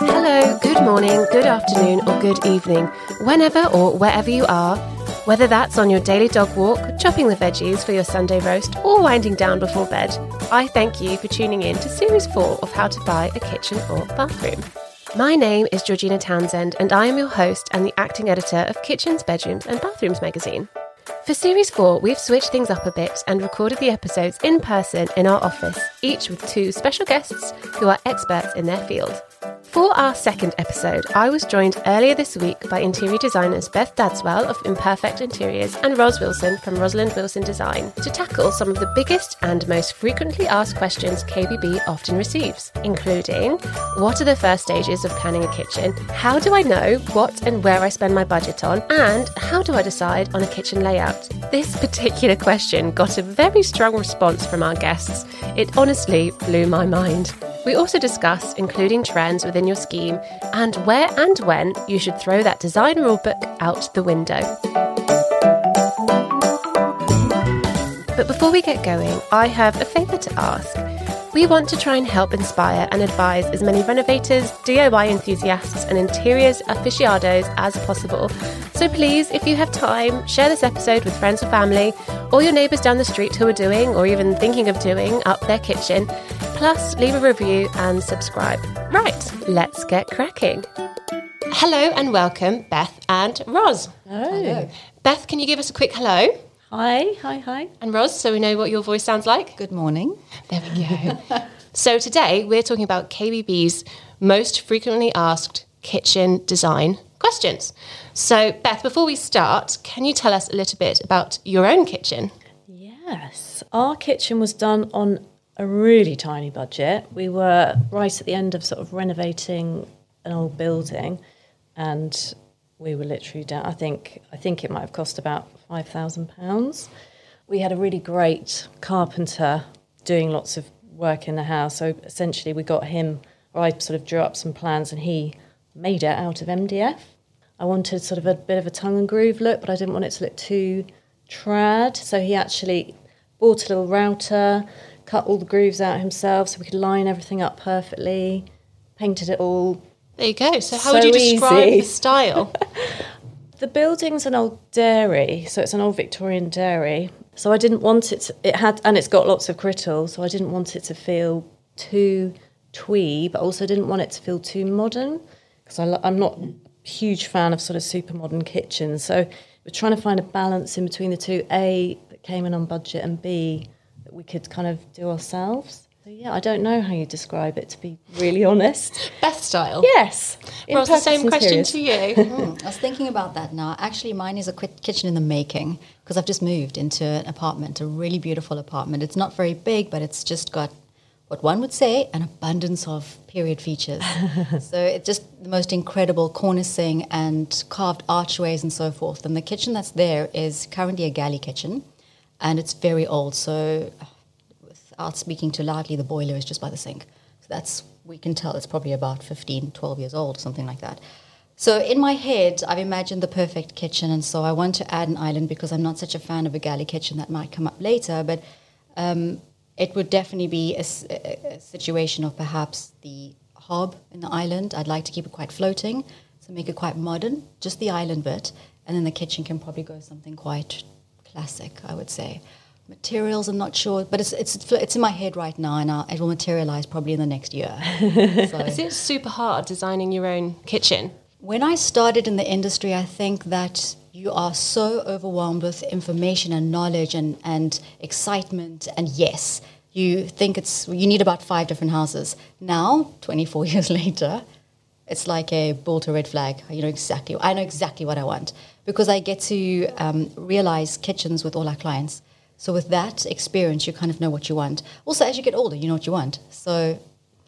Hello, good morning, good afternoon, or good evening, whenever or wherever you are. Whether that's on your daily dog walk, chopping the veggies for your Sunday roast, or winding down before bed, I thank you for tuning in to Series 4 of How to Buy a Kitchen or Bathroom. My name is Georgina Townshend, and I am your host and the acting editor of Kitchens, Bedrooms, and Bathrooms magazine. For Series 4, we've switched things up a bit and recorded the episodes in person in our office, each with two special guests who are experts in their field. For our second episode, I was joined earlier this week by interior designers Beth Dadswell of Imperfect Interiors and Ros Wilson from Roselind Wilson Design to tackle some of the biggest and most frequently asked questions KBB often receives, including what are the first stages of planning a kitchen, how do I know what and where I spend my budget on, and how do I decide on a kitchen layout? This particular question got a very strong response from our guests. It honestly blew my mind. We also discuss including trends within your scheme and where and when you should throw that design rulebook out the window. But before we get going, I have a favour to ask. We want to try and help inspire and advise as many renovators, DIY enthusiasts, and interiors aficionados as possible. So please, if you have time, share this episode with friends or family, or your neighbours down the street who are doing or even thinking of doing up their kitchen. Plus, leave a review and subscribe. Right, let's get cracking. Hello and welcome, Beth and Ros. Hello. Beth, can you give us a quick hello? Hi, hi, hi. And Ros, so we know what your voice sounds like? Good morning. There we go. so today we're talking about KBB's most frequently asked kitchen design questions. So, Beth, before we start, can you tell us a little bit about your own kitchen? Yes, our kitchen was done on a really tiny budget. We were right at the end of sort of renovating an old building, and we were literally down. I think I think it might have cost about five thousand pounds. We had a really great carpenter doing lots of work in the house. So essentially, we got him. Or I sort of drew up some plans, and he made it out of MDF. I wanted sort of a bit of a tongue and groove look, but I didn't want it to look too trad. So he actually bought a little router, cut all the grooves out himself so we could line everything up perfectly, painted it all. There you go. So, how So would you describe easy. the style? The building's an old dairy, so it's an old Victorian dairy. So I didn't want it. To, it had, and it's got lots of Crittall. So I didn't want it to feel too twee, but also didn't want it to feel too modern because I'm not a huge fan of sort of super modern kitchens. So we're trying to find a balance in between the two. A that came in on budget, and B that we could kind of do ourselves. So yeah, I don't know how you describe it to be really honest. Beth style? Yes, Ros, the same question Interiors. to you. Hmm, I was thinking about that now. Actually, mine is a quick kitchen in the making because I've just moved into an apartment, a really beautiful apartment. It's not very big, but it's just got what one would say an abundance of period features. so it's just the most incredible cornicing and carved archways and so forth. And the kitchen that's there is currently a galley kitchen, and it's very old. So without speaking too loudly, the boiler is just by the sink. So that's, we can tell it's probably about 15, 12 years old, something like that. So in my head, I've imagined the perfect kitchen, and so I want to add an island because I'm not such a fan of a galley kitchen that might come up later, but um, it would definitely be a situation of perhaps the hob in the island. I'd like to keep it quite floating, so make it quite modern, just the island bit, and then the kitchen can probably go something quite classic, I would say. Materials, I'm not sure, but it's it's it's in my head right now, and I'll, it will materialize probably in the next year. so. Is it super hard designing your own kitchen? When I started in the industry, I think that you are so overwhelmed with information and knowledge and, and excitement. And yes, you think it's you need about five different houses. Now, 24 years later, it's like a bull to red flag. You know exactly. I know exactly what I want because I get to um, realize kitchens with all our clients. So with that experience, you kind of know what you want. Also, as you get older, you know what you want. So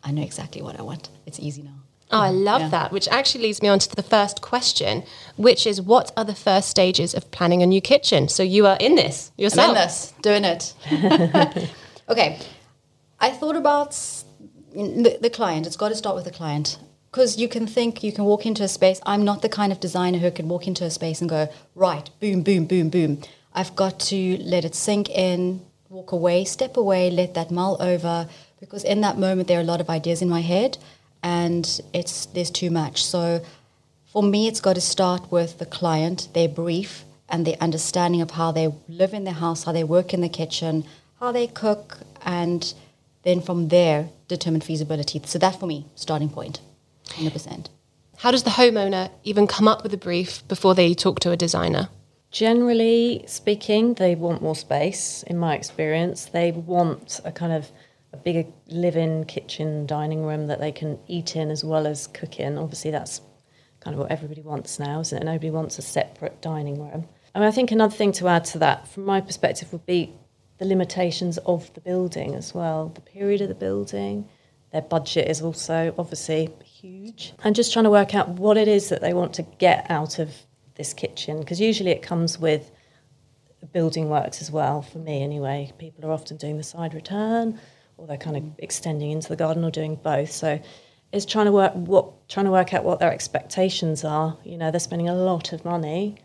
I know exactly what I want. It's easy now. Oh, I love Yeah. that, which actually leads me on to the first question, which is what are the first stages of planning a new kitchen? So you are in this yourself. I'm in this, doing it. okay, I thought about the, the client. It's got to start with the client because you can think, you can walk into a space. I'm not the kind of designer who could walk into a space and go, right, boom, boom, boom, boom. I've got to let it sink in, walk away, step away, let that mull over because in that moment there are a lot of ideas in my head and it's there's too much. So for me it's got to start with the client, their brief and their understanding of how they live in their house, how they work in the kitchen, how they cook and then from there determine feasibility. So that for me, starting point, 100%. How does the homeowner even come up with a brief before they talk to a designer? Generally speaking, they want more space, in my experience. They want a kind of a bigger live in kitchen dining room that they can eat in as well as cook in. Obviously, that's kind of what everybody wants now, isn't it? Nobody wants a separate dining room. I mean, I think another thing to add to that, from my perspective, would be the limitations of the building as well, the period of the building. Their budget is also obviously huge. And just trying to work out what it is that they want to get out of this kitchen, because usually it comes with building works as well, for me anyway. People are often doing the side return or they're kind of mm. extending into the garden or doing both. So it's trying to work what trying to work out what their expectations are. You know, they're spending a lot of money.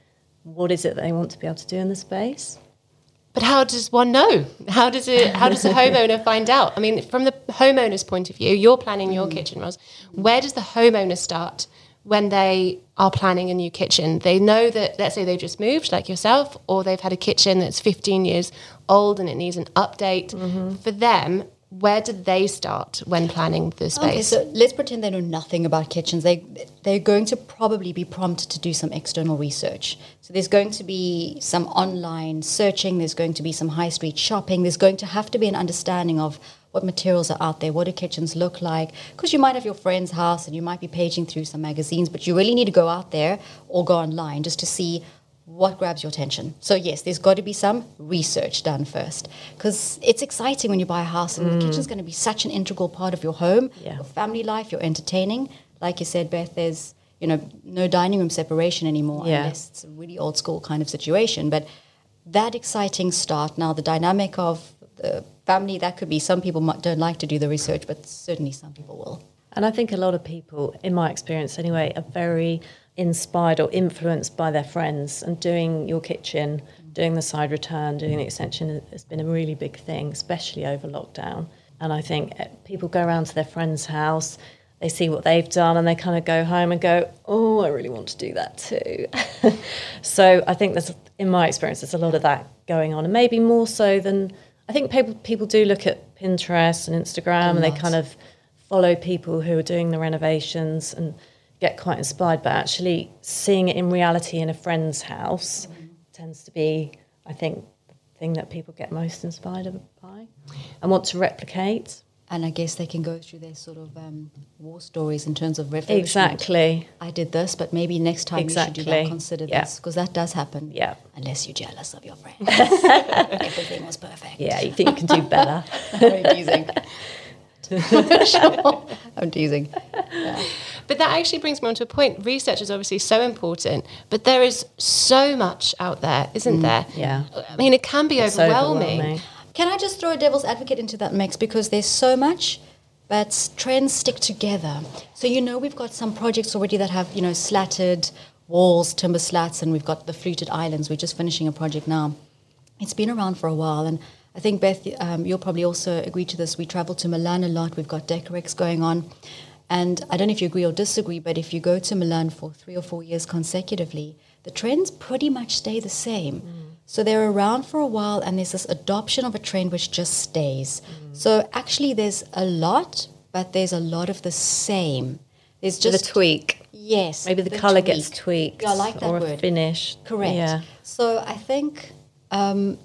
What is it that they want to be able to do in the space? But how does one know? How does it? How does the homeowner find out? I mean, from the homeowner's point of view, you're planning your mm. kitchen, Rose. Where does the homeowner start when they are planning a new kitchen? They know that, let's say they've just moved, like yourself, or they've had a kitchen that's 15 years old and it needs an update. Mm-hmm. For them, where do they start when planning the space? Okay, so let's pretend they know nothing about kitchens. They they're going to probably be prompted to do some external research. So there's going to be some online searching. There's going to be some high street shopping. There's going to have to be an understanding of what materials are out there, what do kitchens look like. Because you might have your friend's house and you might be paging through some magazines, but you really need to go out there or go online just to see what grabs your attention. So yes, there's got to be some research done first because it's exciting when you buy a house and the mm. kitchen's going to be such an integral part of your home, Yeah. your family life, your entertaining. Like you said, Beth, there's you know no dining room separation anymore Yeah. unless it's a really old school kind of situation. But that exciting start now, the dynamic of the family, that could be some people don't like to do the research, but certainly some people will. And I think a lot of people, in my experience anyway, are very inspired or influenced by their friends. And doing your kitchen, doing the side return, doing the extension has been a really big thing, especially over lockdown. And I think eh, people go around to their friend's house, they see what they've done, and they kind of go home and go, "Oh, I really want to do that too." so I think there's, in my experience, there's a lot of that going on, and maybe more so than I think people people do look at Pinterest and Instagram, and they kind of follow people who are doing the renovations and get quite inspired. But actually, seeing it in reality in a friend's house tends to be, I think, the thing that people get most inspired by and want to replicate. And I guess they can go through their sort of um, war stories in terms of refurbishment. Exactly. I did this, but maybe next time you should do that. Exactly. Consider Yeah. this because that does happen. Yeah. Unless you're jealous of your friend. Everything was perfect. Yeah, you think you can do better. I'm teasing. Sure. I'm teasing. But that actually brings me on to a point. Research is obviously so important, but there is so much out there, isn't there? yeah. I mean, it can be It's overwhelming. overwhelming. Can I just throw a devil's advocate into that mix because there's so much, but trends stick together. So you know we've got some projects already that have you know slatted walls, timber slats, and we've got the fluted islands. We're just finishing a project now. It's been around for a while, and I think Beth, um, you'll probably also agree to this. We travel to Milan a lot. We've got Decorex going on, and I don't know if you agree or disagree, but if you go to Milan for three or four years consecutively, the trends pretty much stay the same. So they're around for a while, and there's this adoption of a trend which just stays. So actually, there's a lot, but there's a lot of the same. There's Just a tweak. yes, Maybe the, colour gets tweaked. Yeah, I like that or word. finish. Correct. Yeah. So I think um,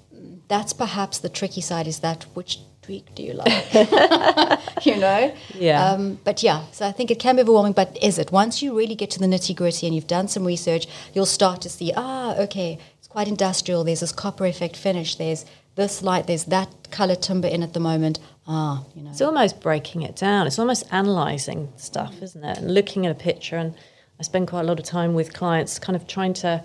that's perhaps the tricky side is that which tweak do you like? you know? Yeah. Um, but yeah, so I think it can be overwhelming, but is it? Once you really get to the nitty gritty and you've done some research, you'll start to see, ah, okay, quite industrial. There's this copper effect finish. There's this light. There's that color timber in at the moment. Ah, you know. It's almost breaking it down. It's almost analysing stuff, isn't it? And looking at a picture. And I spend quite a lot of time with clients kind of trying to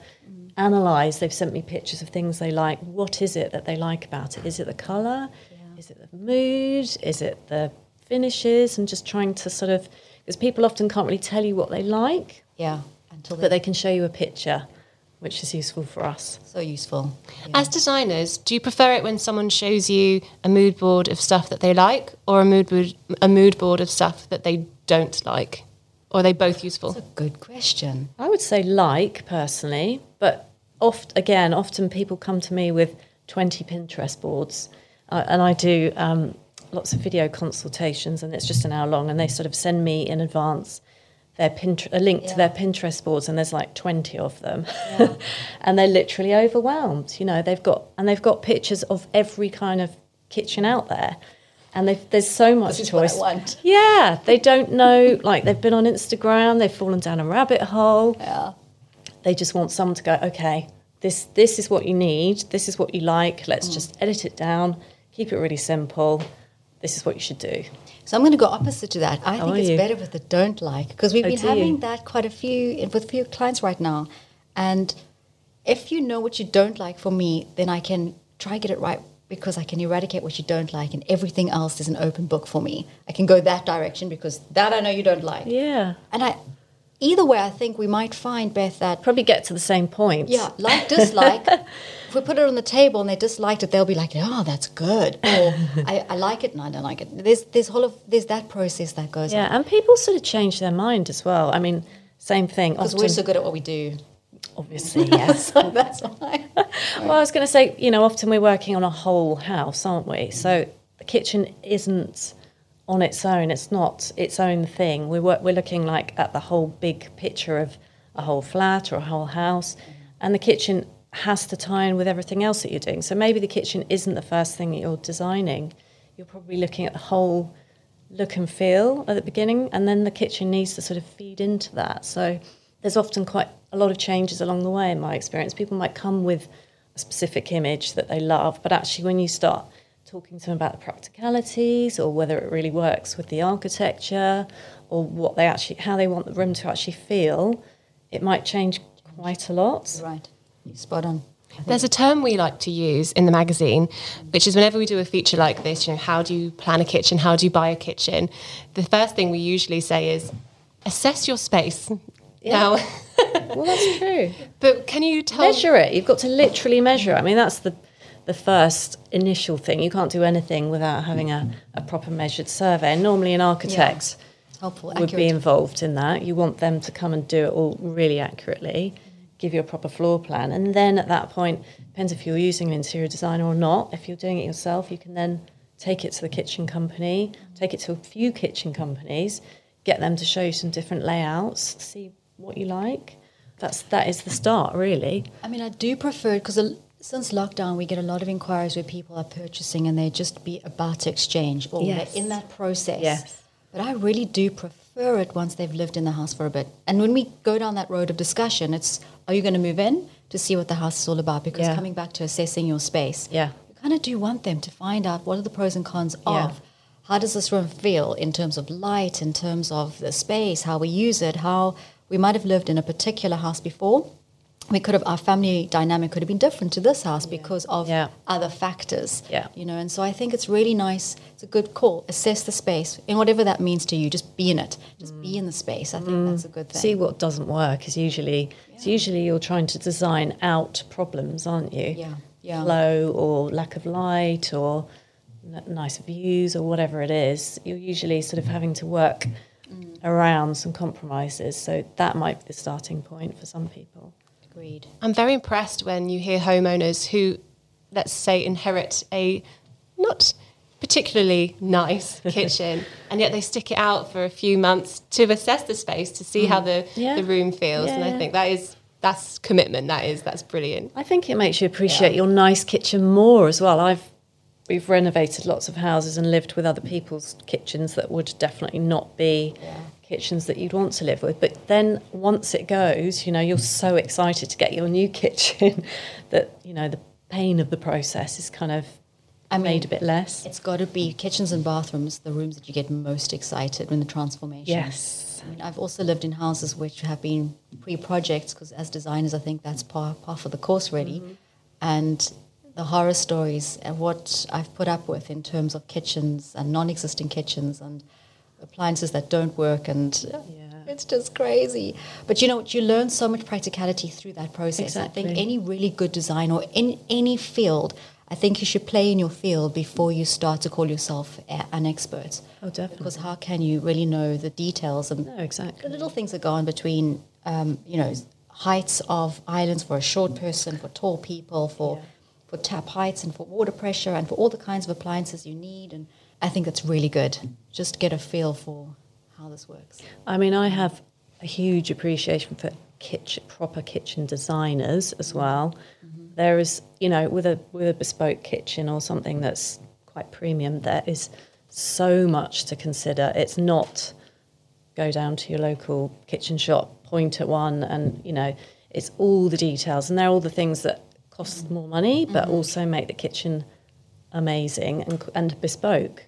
analyse. They've sent me pictures of things they like. What is it that they like about it? Is it the colour? Yeah. Is it the mood? Is it the finishes? And just trying to sort of, because people often can't really tell you what they like, yeah. Until they but they can show you a picture which is useful for us. So useful. As designers, do you prefer it when someone shows you a mood board of stuff that they like, or a mood board, a mood board of stuff that they don't like, or are they both useful? That's a good question. I would say like personally, but oft again, often people come to me with twenty Pinterest boards, uh, and I do um, lots of video consultations, and it's just an hour long, and they sort of send me in advance their Pinterest, a link Yeah. to their Pinterest boards, and there's like twenty of them, and they're literally overwhelmed. You know, they've got and they've got pictures of every kind of kitchen out there. And there's so much This is what I choice. want. Yeah, they don't know. Like they've been on Instagram, they've fallen down a rabbit hole Yeah. they just want someone to go okay this this is what you need this is what you like Mm. let's just edit it down keep it really simple this is what you should do So I'm going to go opposite to that. I oh, think are it's you? better with the don't like because we've Oh, been you? having that quite a few with a few clients right now. And if you know what you don't like for me, then I can try get it right because I can eradicate what you don't like, and everything else is an open book for me. I can go that direction because that I know you don't like. yeah And I, either way, I think we might find Beth that probably get to the same point yeah, like dislike. if we put it on the table and they disliked it, they'll be like, "Oh, that's good," or I, "I like it," and I don't like it. There's there's whole of there's that process that goes. yeah and people sort of change their mind as well i mean same thing because we're so good at what we do. obviously yes so that's why. well i was going to say you know often we're working on a whole house aren't we so the kitchen isn't on its own it's not its own thing we work, we're looking like at the whole big picture of a whole flat or a whole house and the kitchen has to tie in with everything else that you're doing so maybe the kitchen isn't the first thing that you're designing you're probably looking at the whole look and feel at the beginning, and then the kitchen needs to sort of feed into that. So there's often quite a lot of changes along the way in my experience. People might come with a specific image that they love, but actually, when you start talking to them about the practicalities or whether it really works with the architecture or what they actually how they want the room to actually feel, it might change quite a lot. Right, spot on. There's a term we like to use in the magazine, which is whenever we do a feature like this, you know, how do you plan a kitchen? How do you buy a kitchen? The first thing we usually say is assess your space. Now, Well, that's true. but can you tell? measure it. You've got to literally measure it. I mean, that's the the first initial thing. You can't do anything without having a, a proper measured survey. And normally, an architect Helpful, would be involved in that. You want them to come and do it all really accurately, give you a proper floor plan, and then at that point, depends if you're using an interior designer or not. If you're doing it yourself, you can then take it to the kitchen company, take it to a few kitchen companies, get them to show you some different layouts, see what you like. That's that is the start, really. I mean, I do prefer because since lockdown, we get a lot of inquiries where people are purchasing and they just be about to exchange or Yes. they're in that process. Yes. But I really do prefer it once they've lived in the house for a bit. And when we go down that road of discussion, it's are you going to move in to see what the house is all about? Because Yeah. coming back to assessing your space, Yeah. you kind of do want them to find out what are the pros and cons Yeah. of how does this room feel in terms of light, in terms of the space, how we use it, how we might have lived in a particular house before. We could have our family dynamic could have been different to this house because of Yeah. other factors. Yeah. You know, and so I think it's really nice. It's a good call. Assess the space in whatever that means to you. Just be in it. Just be in the space. I think that's a good thing. See what doesn't work is usually it's usually you're trying to design out problems, aren't you? Yeah, yeah. Flow or lack of light or n- nice views or whatever it is. You're usually sort of having to work Mm. around some compromises. So that might be the starting point for some people. Agreed. I'm very impressed when you hear homeowners who, let's say, inherit a not particularly nice kitchen, and yet they stick it out for a few months to assess the space to see how mm. the, Yeah. the room feels. And I think that is that's commitment. That is that's brilliant. I think it makes you appreciate your nice kitchen more as well. I've we've renovated lots of houses and lived with other people's kitchens that would definitely not be kitchens that you'd want to live with. But then once it goes, you know, you're so excited to get your new kitchen that you know the pain of the process is kind of I mean, made a bit less. It's got to be kitchens and bathrooms, the rooms that you get most excited when the transformation. Yes. I mean, I've also lived in houses which have been pre-projects because as designers, I think that's par, par for the course, really. Mm-hmm. And the horror stories and what I've put up with in terms of kitchens and non-existing kitchens and appliances that don't work and It's just crazy. But you know, you learn so much practicality through that process. I think any really good design or in any field, I think you should play in your field before you start to call yourself a- an expert. Oh, definitely. Because how can you really know the details and No, exactly. the little things that go on between, um, you know, heights of islands for a short person, for tall people, for Yeah. for tap heights and for water pressure and for all the kinds of appliances you need. And I think that's really good. Just get a feel for how this works. I mean, I have a huge appreciation for kitchen, proper kitchen designers as well. Mm-hmm. There is, you know, with a with a bespoke kitchen or something that's quite premium, there is so much to consider. It's not go down to your local kitchen shop, point at one, and you know, it's all the details, and they're all the things that cost more money, but mm-hmm. also make the kitchen amazing and and bespoke.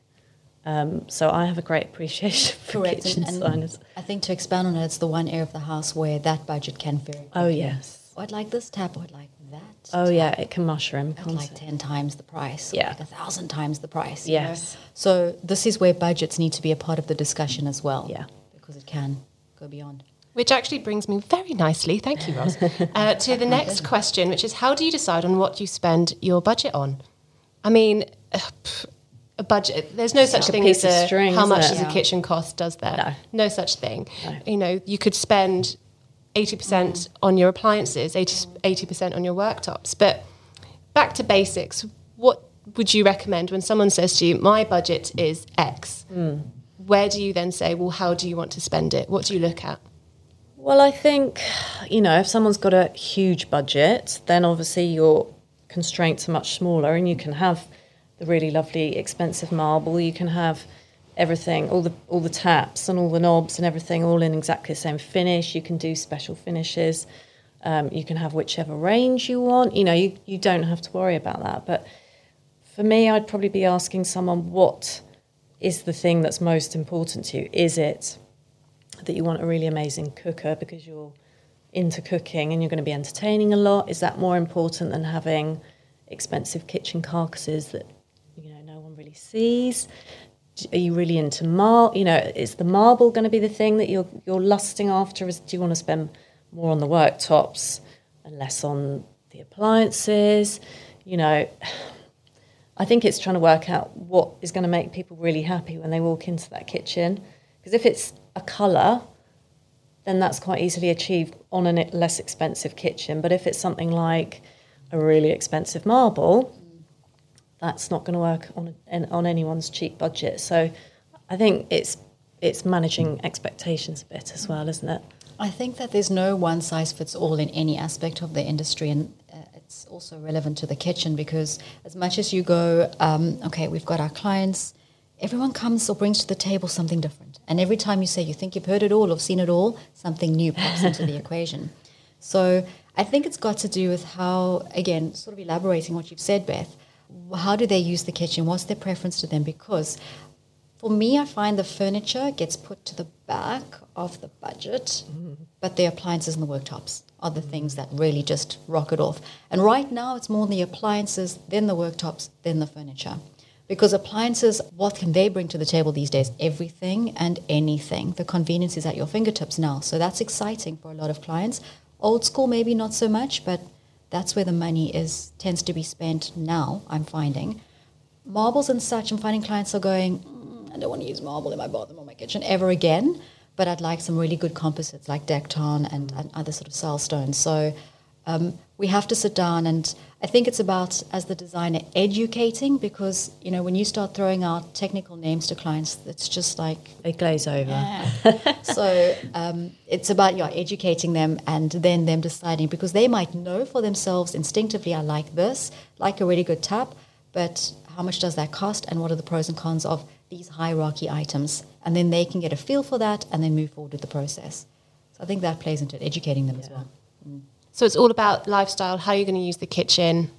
Um, so I have a great appreciation for Correct. kitchen And, designers. and I think to expand on it, it's the one area of the house where that budget can vary. Oh yes. Oh, I'd like this tap, I'd like that. Oh tap. yeah, it can mushroom, At can't like 10 times the price, Yeah. like a thousand times the price. you know? Yes. So, this is where budgets need to be a part of the discussion as well. Yeah. Because it can go beyond. Which actually brings me very nicely, thank you, Roz, uh, to the next question, which is how do you decide on what you spend your budget on? I mean, uh, pff, a budget, there's no such like thing as a, string, how much it? does a kitchen cost, does there? No. No such thing. No. You know, you could spend 80% on your appliances, 80, 80% on your worktops. But back to basics, what would you recommend when someone says to you, my budget is X? Hmm. Where do you then say, well, how do you want to spend it? What do you look at? Well, I think, you know, if someone's got a huge budget, then obviously your constraints are much smaller and you can have the really lovely expensive marble, you can have everything, all the all the taps and all the knobs and everything all in exactly the same finish. You can do special finishes. Um, you can have whichever range you want. You know, you, you don't have to worry about that. But for me, I'd probably be asking someone what is the thing that's most important to you? Is it that you want a really amazing cooker because you're into cooking and you're going to be entertaining a lot? Is that more important than having expensive kitchen carcasses that really sees? Are you really into marble? You know, is the marble going to be the thing that you're you're lusting after? Is do you want to spend more on the worktops and less on the appliances? You know, I think it's trying to work out what is going to make people really happy when they walk into that kitchen. Because if it's a colour, then that's quite easily achieved on a less expensive kitchen. But if it's something like a really expensive marble, that's not going to work on on anyone's cheap budget. So I think it's it's managing expectations a bit as well, isn't it? I think that there's no one size fits all in any aspect of the industry, and uh, it's also relevant to the kitchen because as much as you go, um, okay, we've got our clients, everyone comes or brings to the table something different, and every time you say you think you've heard it all or seen it all, something new pops into the equation. So I think it's got to do with how, again, sort of elaborating what you've said, Beth. How do they use the kitchen? What's their preference to them? Because for me, I find the furniture gets put to the back of the budget, but the appliances and the worktops are the things that really just rock it off. And right now, it's more the appliances, then the worktops, then the furniture. Because appliances, what can they bring to the table these days? Everything and anything. The convenience is at your fingertips now. So that's exciting for a lot of clients. Old school, maybe not so much, but that's where the money is tends to be spent now, I'm finding marbles and such, I'm finding clients are going, "Mm, I don't want to use marble in my bathroom or my kitchen ever again, but I'd like some really good composites like Dekton and, and other sort of cell stones. So um, we have to sit down and I think it's about, as the designer, educating because, you know, when you start throwing out technical names to clients, it's just like, They glaze over. so um, it's about yeah, educating them and then them deciding because they might know for themselves instinctively, I like this, like a really good tap, but how much does that cost and what are the pros and cons of these hierarchy items? And then they can get a feel for that and then move forward with the process. So I think that plays into it, educating them as well. So it's all about lifestyle, how you're going to use the kitchen.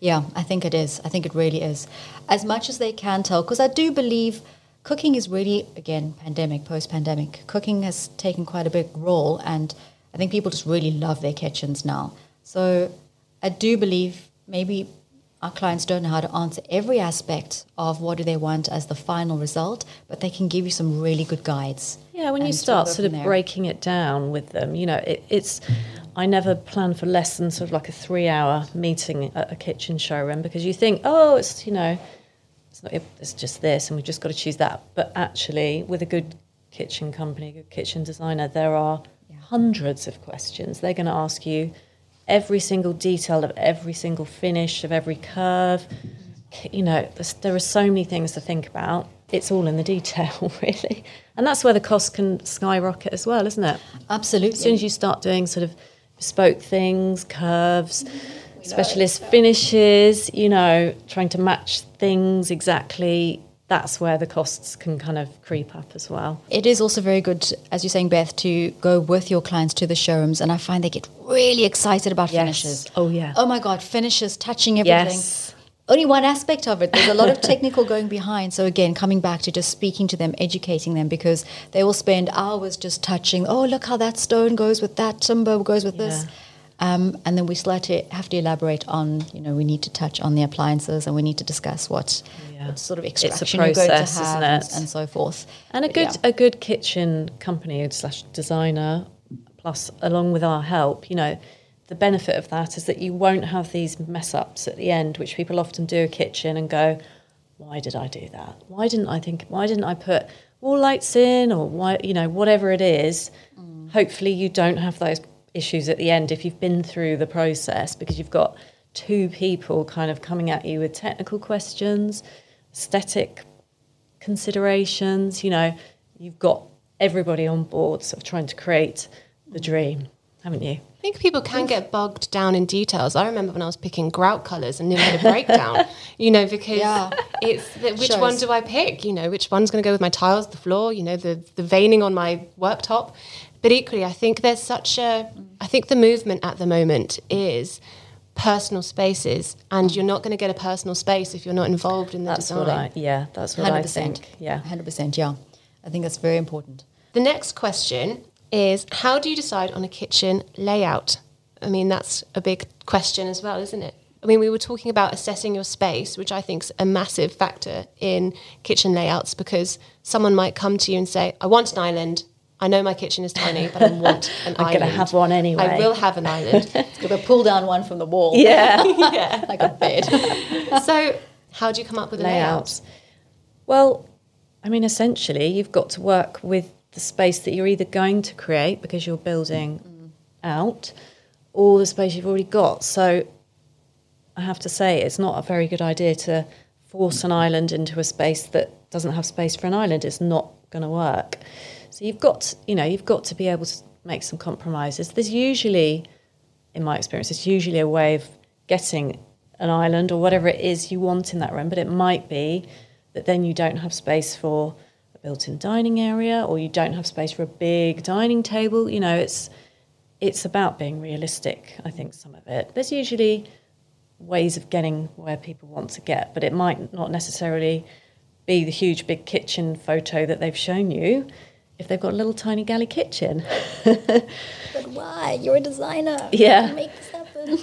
Yeah, I think it is. I think it really is. As much as they can tell, because I do believe cooking is really, again, pandemic, post pandemic, cooking has taken quite a big role, and I think people just really love their kitchens now. So I do believe maybe our clients don't know how to answer every aspect of what do they want as the final result, but they can give you some really good guides. Yeah, when you start sort of there. breaking it down with them, you know, it, it's. I never plan for less than sort of like a three-hour meeting at a kitchen showroom because you think, oh, it's you know, it's not. It's just this, and we've just got to choose that. But actually, with a good kitchen company, a good kitchen designer, there are hundreds of questions. They're going to ask you every single detail of every single finish of every curve. You know, there are so many things to think about. It's all in the detail, really, and that's where the cost can skyrocket as well, isn't it? Absolutely. As soon as you start doing sort of bespoke things, curves, specialist finishes, you know, trying to match things exactly, that's where the costs can kind of creep up as well. It is also very good, as you're saying, Beth, to go with your clients to the showrooms, and I find they get really excited about Yes. finishes. Oh, yeah. Oh my God, finishes, touching everything. Yes. Only one aspect of it. There's a lot of technical going behind. So again, coming back to just speaking to them, educating them, because they will spend hours just touching. Oh, look how that stone goes with that timber goes with this. Um, and then we to have to elaborate on, you know, we need to touch on the appliances and we need to discuss what, Yeah. what sort of extraction you're going to have and, and so forth. And a But good yeah. a good kitchen company slash designer, plus along with our help, you know, the benefit of that is that you won't have these mess ups at the end, which people often do a kitchen and go, why did I do that? Why didn't I think? Why didn't I put wall lights in, or why you know whatever it is? Mm. Hopefully, you don't have those issues at the end if you've been through the process because you've got two people kind of coming at you with technical questions, aesthetic considerations. You know, you've got everybody on board, sort of trying to create the mm. dream, haven't you? I think people can get bogged down in details. I remember when I was picking grout colours and nearly had a breakdown, you know, because Yeah. it's the, which Shows. one do I pick? You know, which one's going to go with my tiles, the floor, you know, the, the veining on my worktop. But equally, I think there's such a, I think the movement at the moment is personal spaces, and you're not going to get a personal space if you're not involved in the That's design. what I, yeah, that's what I 100%. think. Yeah. 100%, yeah. I think that's very important. The next question is how do you decide on a kitchen layout? I mean, that's a big question as well, isn't it? I mean, we were talking about assessing your space, which I think is a massive factor in kitchen layouts because someone might come to you and say, I want an island. I know my kitchen is tiny, but I want an island. I'm gonna have one anyway." I will have an island. It's got pull down one from the wall. Yeah. yeah. like a bed. So, how do you come up with a layout? layouts. Well, I mean, essentially, you've got to work with the space that you're either going to create because you're building out, or the space you've already got. So, I have to say, it's not a very good idea to force an island into a space that doesn't have space for an island. It's not going to work. So you've got, you know, you've got to be able to make some compromises. There's usually, in my experience, it's usually a way of getting an island or whatever it is you want in that room. But it might be that then you don't have space for built-in dining area, or you don't have space for a big dining table. You know, it's it's about being realistic. I think some of it. There's usually ways of getting where people want to get, but it might not necessarily be the huge big kitchen photo that they've shown you if they've got a little tiny galley kitchen. but why? You're a designer. Yeah. Make this happen.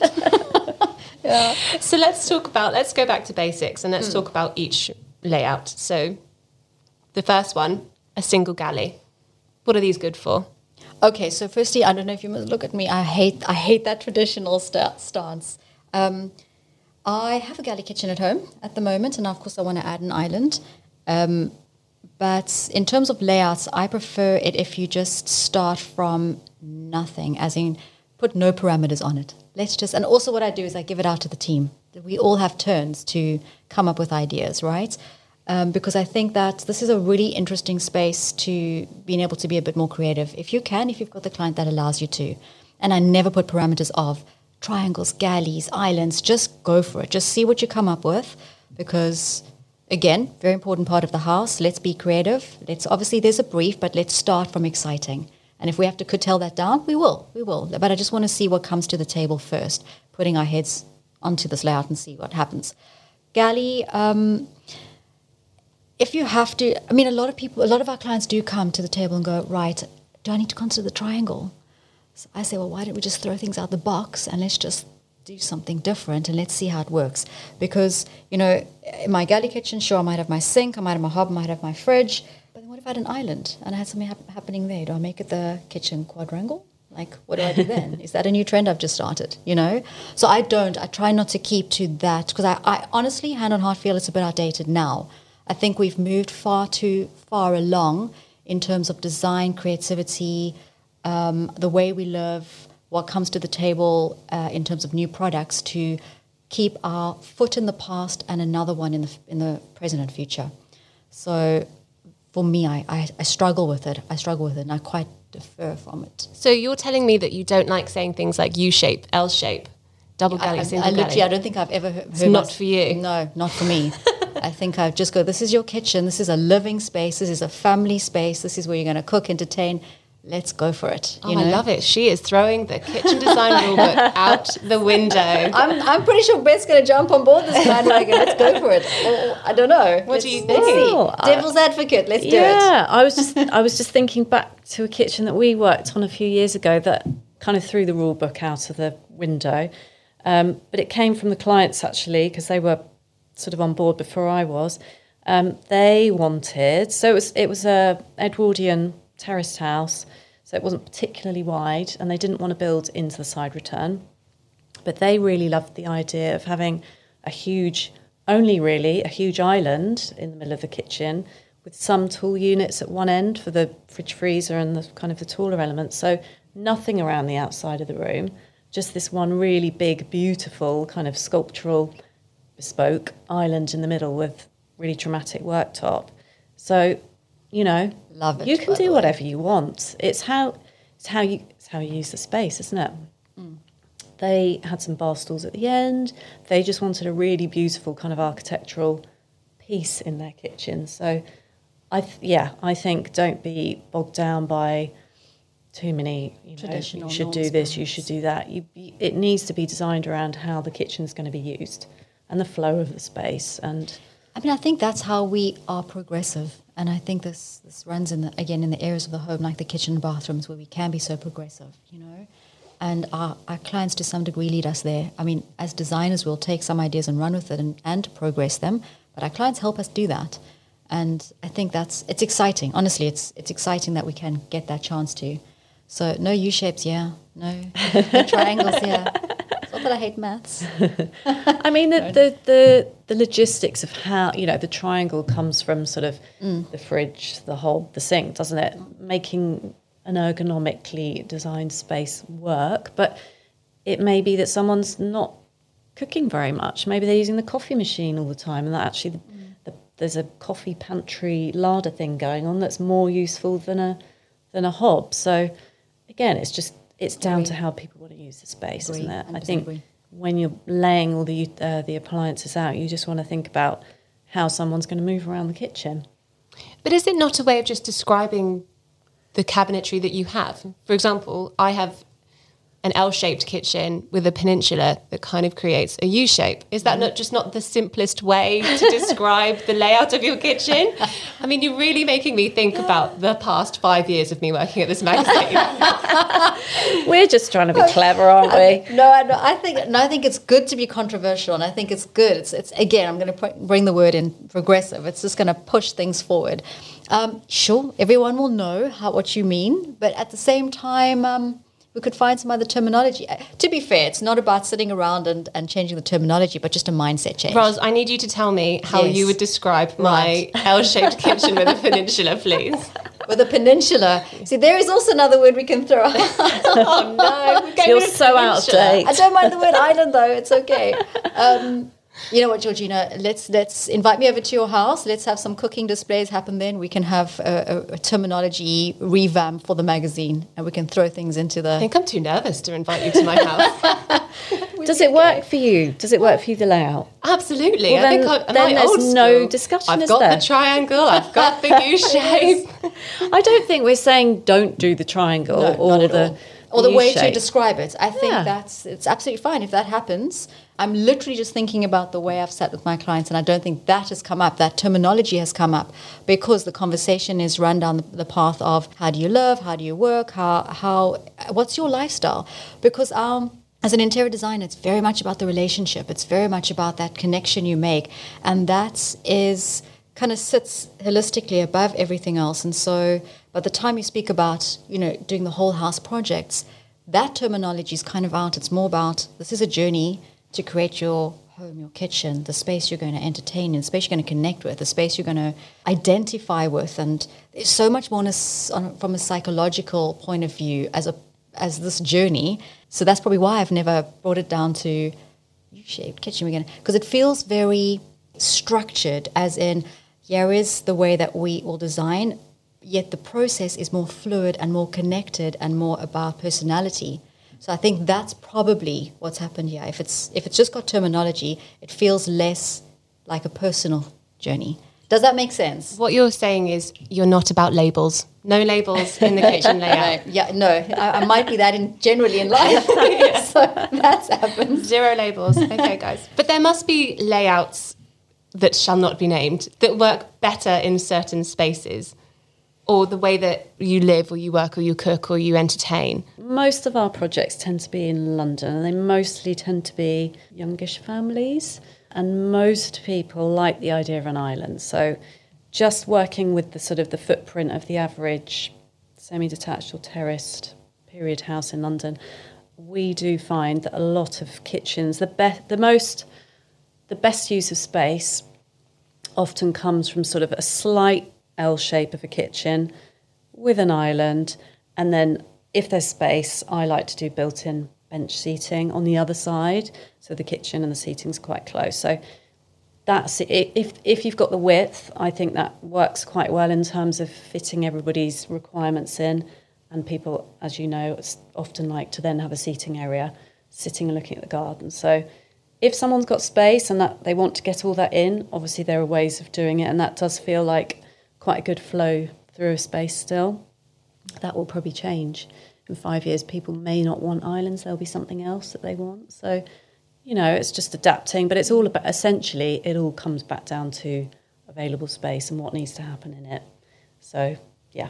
So let's talk about let's go back to basics and let's hmm. talk about each layout. So the first one, a single galley. What are these good for? Okay, so firstly, I don't know if you must look at me. I hate I hate that traditional sta- stance. Um, I have a galley kitchen at home at the moment, and of course, I want to add an island. Um, but in terms of layouts, I prefer it if you just start from nothing, as in put no parameters on it. Let's just, and also what I do is I give it out to the team. We all have turns to come up with ideas, right? Um, because I think that this is a really interesting space to being able to be a bit more creative. If you can, if you've got the client that allows you to. And I never put parameters of triangles, galleys, islands. Just go for it. Just see what you come up with because again, very important part of the house. Let's be creative. Let's obviously there's a brief, but let's start from exciting. And if we have to curtail that down, we will. We will. But I just want to see what comes to the table first, putting our heads onto this layout and see what happens. Galley, um, if you have to, I mean, a lot of people, a lot of our clients do come to the table and go, right, do I need to consider the triangle? So I say, well, why don't we just throw things out the box and let's just do something different and let's see how it works. Because, you know, in my galley kitchen, sure, I might have my sink, I might have my hob, I might have my fridge. But then what if I had an island and I had something hap- happening there? Do I make it the kitchen quadrangle? Like, what do I do then? Is that a new trend I've just started? You know? So I don't, I try not to keep to that because I, I honestly, hand on heart, feel it's a bit outdated now. I think we've moved far too far along in terms of design, creativity, um, the way we live, what comes to the table uh, in terms of new products to keep our foot in the past and another one in the, in the present and future. So for me, I, I, I struggle with it. I struggle with it and I quite defer from it. So you're telling me that you don't like saying things like U shape, L shape, double galley, I, I, single I literally, galley. I don't think I've ever heard. It's not for you. No, not for me. I think I just go. This is your kitchen. This is a living space. This is a family space. This is where you're going to cook, entertain. Let's go for it. Oh, I love it. She is throwing the kitchen design rule book out the window. I'm, I'm pretty sure Beth's going to jump on board this bandwagon. Let's go for it. Or, I don't know. What let's, do you think? see. Well, Devil's advocate. Let's do it. Yeah, I was just I was just thinking back to a kitchen that we worked on a few years ago that kind of threw the rule book out of the window, um, but it came from the clients actually because they were sort of on board before I was. Um, they wanted so it was it was a Edwardian terraced house, so it wasn't particularly wide, and they didn't want to build into the side return but they really loved the idea of having a huge, only really a huge island in the middle of the kitchen with some tool units at one end for the fridge freezer and the kind of the taller elements. So nothing around the outside of the room, just this one really big, beautiful kind of sculptural, bespoke island in the middle with really dramatic worktop. So, you know, Love it, You can do whatever you want. It's how it's how you it's how you use the space, isn't it? Mm. They had some bar stools at the end. They just wanted a really beautiful kind of architectural piece in their kitchen. So, I th- yeah, I think don't be bogged down by too many. You know, you should do this, you should do that. You, you, it needs to be designed around how the kitchen's going to be used and the flow of the space. And I mean, I think that's how we are progressive, and I think this this runs in the, again in the areas of the home, like the kitchen and bathrooms, where we can be so progressive, you know. And our, our clients, to some degree, lead us there. I mean, as designers, we'll take some ideas and run with it and, and progress them, but our clients help us do that. And I think that's it's exciting. Honestly, it's it's exciting that we can get that chance to. So no U shapes, yeah. No, no triangles, yeah. It's not that I hate maths. I mean, the, the, the, the logistics of how, you know, the triangle comes from sort of mm. the fridge, the hob, the sink, doesn't it? Making an ergonomically designed space work. But it may be that someone's not cooking very much. Maybe they're using the coffee machine all the time, and that actually the, the, there's a coffee pantry larder thing going on that's more useful than a than a hob. So again, it's just it's down to how people want to use the space, Agree, isn't it? I think when you're laying all the uh, the appliances out, you just want to think about how someone's going to move around the kitchen. But is it not a way of just describing the cabinetry that you have? For example, I have an L-shaped kitchen with a peninsula that kind of creates a U shape. Is that not just not the simplest way to describe the layout of your kitchen? I mean, you're really making me think about the past five years of me working at this magazine. We're just trying to be clever, aren't we? No, I, no, I think no, I think it's good to be controversial, and I think it's good. It's, it's again, I'm going to bring the word in progressive. It's just going to push things forward. Um, sure, everyone will know how what you mean, but at the same time, um, we could find some other terminology. Uh, To be fair, it's not about sitting around and, and changing the terminology, but just a mindset change. Roz, I need you to tell me how Yes. you would describe my L-shaped kitchen with a peninsula, please. With a peninsula. See, there is also another word we can throw out. Oh no, You're with a so out of date. I don't mind the word island though. It's okay. Um, you know what, Georgina? Let's let's invite me over to your house. Let's have some cooking displays happen. Then we can have a, a, a terminology revamp for the magazine, and we can throw things into the. I think I'm too nervous to invite you to my house. Does it work for you? Does it work for you, the layout? Absolutely. Well, I think then- I'm, then I there's no discussion, I've is got there? the triangle. I've got the U shape. I don't think we're saying don't do the triangle No, or not at the all. Or the way to describe it. I think Yeah. that's it's absolutely fine if that happens. I'm literally just thinking about the way I've sat with my clients, and I don't think that has come up. That terminology has come up because the conversation is run down the, the path of how do you live, how do you work, how how what's your lifestyle? Because our as an interior designer, it's very much about the relationship. It's very much about that connection you make, and that is kind of sits holistically above everything else. And so, by the time you speak about you know doing the whole house projects, that terminology is kind of out. It's more about this is a journey to create your home, your kitchen, the space you're going to entertain in, the space you're going to connect with, the space you're going to identify with, and there's so much more a, from a psychological point of view as a as this journey. So that's probably why I've never brought it down to U-shaped kitchen again because it feels very structured, as in here is the way that we will design. Yet the process is more fluid and more connected and more about personality. So I think that's probably what's happened here. If it's if it's just got terminology, it feels less like a personal journey. Does that make sense? What you're saying is you're not about labels. No labels in the kitchen layout. No, yeah, no. I, I might be that in generally in life. so that's happened. Zero labels. Okay, guys. But there must be layouts that shall not be named that work better in certain spaces or the way that you live or you work or you cook or you entertain. Most of our projects tend to be in London and they mostly tend to be youngish families. And most people like the idea of an island. So just working with the sort of the footprint of the average semi-detached or terraced period house in London, we do find that a lot of kitchens, the best, the most, the best use of space, often comes from sort of a slight L shape of a kitchen with an island, and then if there's space, I like to do built-in bench seating on the other side, so the kitchen and the seating's quite close. So that's it. If if you've got the width, I think that works quite well in terms of fitting everybody's requirements in. And people, as you know, often like to then have a seating area, sitting and looking at the garden. So if someone's got space and that they want to get all that in, obviously there are ways of doing it, and that does feel like quite a good flow through a space still. That will probably change in five years, people may not want islands. There'll be something else that they want. So, you know, it's just adapting. But it's all about essentially, it all comes back down to available space and what needs to happen in it. So, yeah.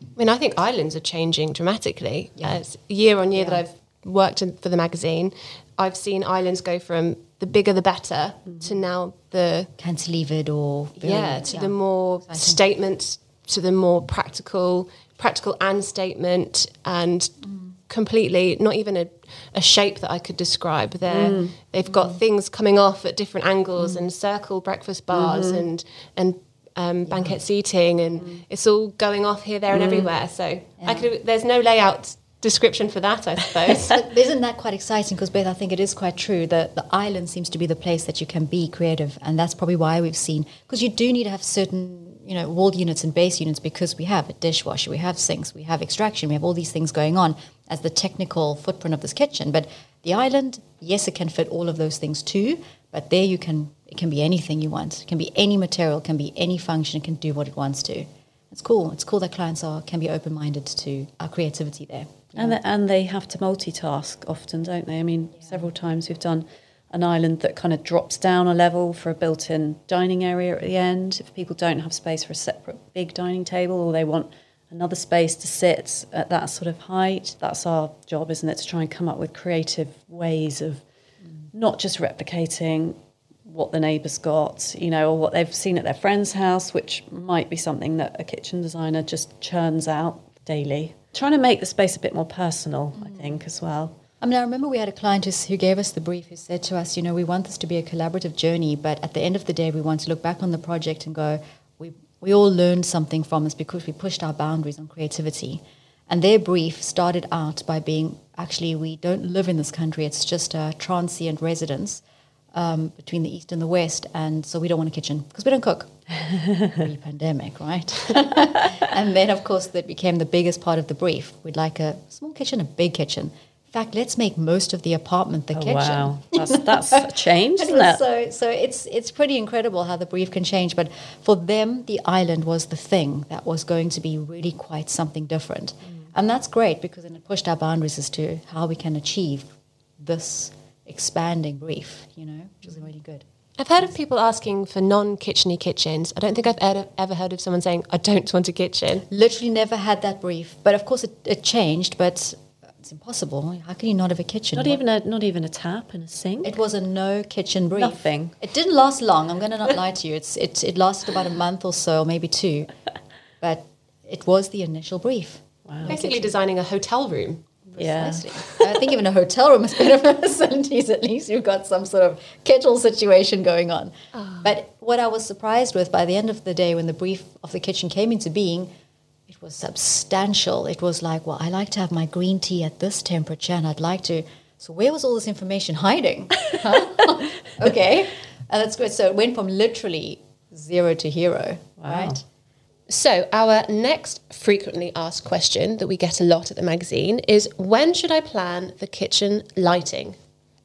I mean, I think islands are changing dramatically. Yeah. As year on year yeah. that I've worked in, for the magazine, I've seen islands go from the bigger the better mm-hmm. to now the cantilevered or yeah to yeah. the more statements to the more practical practical and statement and mm. completely not even a, a shape that I could describe. There, mm. they've got mm. things coming off at different angles mm. and circle breakfast bars mm-hmm. and and um, banquette yeah. seating and mm. it's all going off here, there, and mm. everywhere. So yeah. I could. There's no layout description for that, I suppose. isn't that quite exciting? Because Beth, I think it is quite true that the island seems to be the place that you can be creative, and that's probably why we've seen because you do need to have certain you know wall units and base units because we have a dishwasher, we have sinks, we have extraction, we have all these things going on as the technical footprint of this kitchen. But the island, yes, it can fit all of those things too. But there you can it can be anything you want. It can be any material, it can be any function, it can do what it wants to. It's cool. It's cool that clients are can be open minded to our creativity there. And they, and they have to multitask often, don't they? I mean, yeah. several times we've done an island that kind of drops down a level for a built-in dining area at the end. If people don't have space for a separate big dining table, or they want another space to sit at that sort of height, that's our job, isn't it? To try and come up with creative ways of mm. not just replicating what the neighbours got, you know, or what they've seen at their friend's house, which might be something that a kitchen designer just churns out daily. Trying to make the space a bit more personal, mm. I think, as well. I mean, I remember we had a client who gave us the brief who said to us, you know, we want this to be a collaborative journey, but at the end of the day, we want to look back on the project and go, we, we all learned something from this because we pushed our boundaries on creativity. And their brief started out by being actually, we don't live in this country, it's just a transient residence um, between the East and the West, and so we don't want a kitchen because we don't cook. Pre pandemic, right? and then, of course, that became the biggest part of the brief. We'd like a small kitchen, a big kitchen. In fact, let's make most of the apartment the oh, kitchen. Wow, that's, that's a change, isn't it? So, so it's it's pretty incredible how the brief can change. But for them, the island was the thing that was going to be really quite something different, mm. and that's great because it pushed our boundaries as to how we can achieve this expanding brief. You know, which is really good. I've heard of people asking for non-kitcheny kitchens. I don't think I've ever, ever heard of someone saying, "I don't want a kitchen." Literally, never had that brief. But of course, it, it changed. But it's impossible. How can you not have a kitchen? Not What- even a not even a tap and a sink. It was a no kitchen brief. Nothing. It didn't last long. I'm going to not lie to you. It's it it lasted about a month or so, maybe two, but it was the initial brief. Wow. Basically, designing a hotel room. Yeah. I think even a hotel room is better for seventies. At least you've got some sort of kettle situation going on. Ah. But what I was surprised with by the end of the day, when the brief of the kitchen came into being, it was substantial. It was like, well, I like to have my green tea at this temperature, and I'd like to. So where was all this information hiding? Huh? okay, and that's good. So it went from literally zero to hero, right? So, our next frequently asked question that we get a lot at the magazine is when should I plan the kitchen lighting?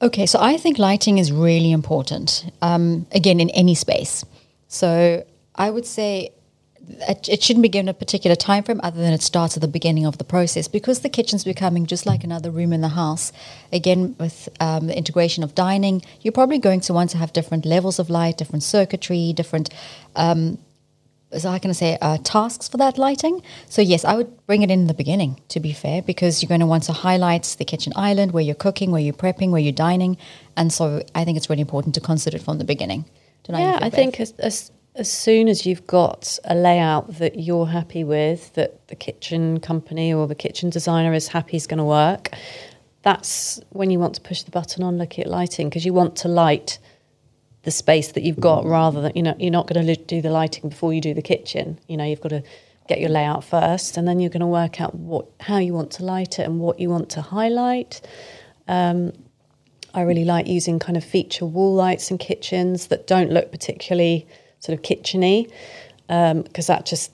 Okay, so I think lighting is really important, um, again, in any space. So I would say it, shouldn't be given a particular time frame other than it starts at the beginning of the process because the kitchen's becoming just like another room in the house. Again, with um, the integration of dining, you're probably going to want to have different levels of light, different circuitry, different so how can I say uh, tasks for that lighting? So yes, I would bring it in the beginning. To be fair, because you're going to want to highlight the kitchen island where you're cooking, where you're prepping, where you're dining, and so I think it's really important to consider it from the beginning. Don't know how you Yeah, feel, I think as, as as soon as you've got a layout that you're happy with, that the kitchen company or the kitchen designer is happy is going to work, that's when you want to push the button on looking at lighting because you want to light the space that you've got rather than you know you're not going to do the lighting before you do the kitchen. You know you've got to get your layout first, and then you're going to work out what how you want to light it and what you want to highlight. Um, I really like using kind of feature wall lights in kitchens that don't look particularly sort of kitcheny because that just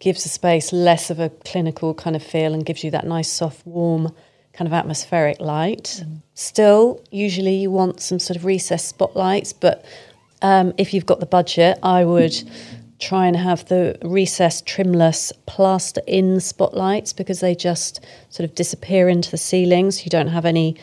gives the space less of a clinical kind of feel and gives you that nice soft warm kind of atmospheric light. Still, usually you want some sort of recessed spotlights, but um, if you've got the budget, I would try and have the recessed trimless plaster in spotlights because they just sort of disappear into the ceilings. You don't have any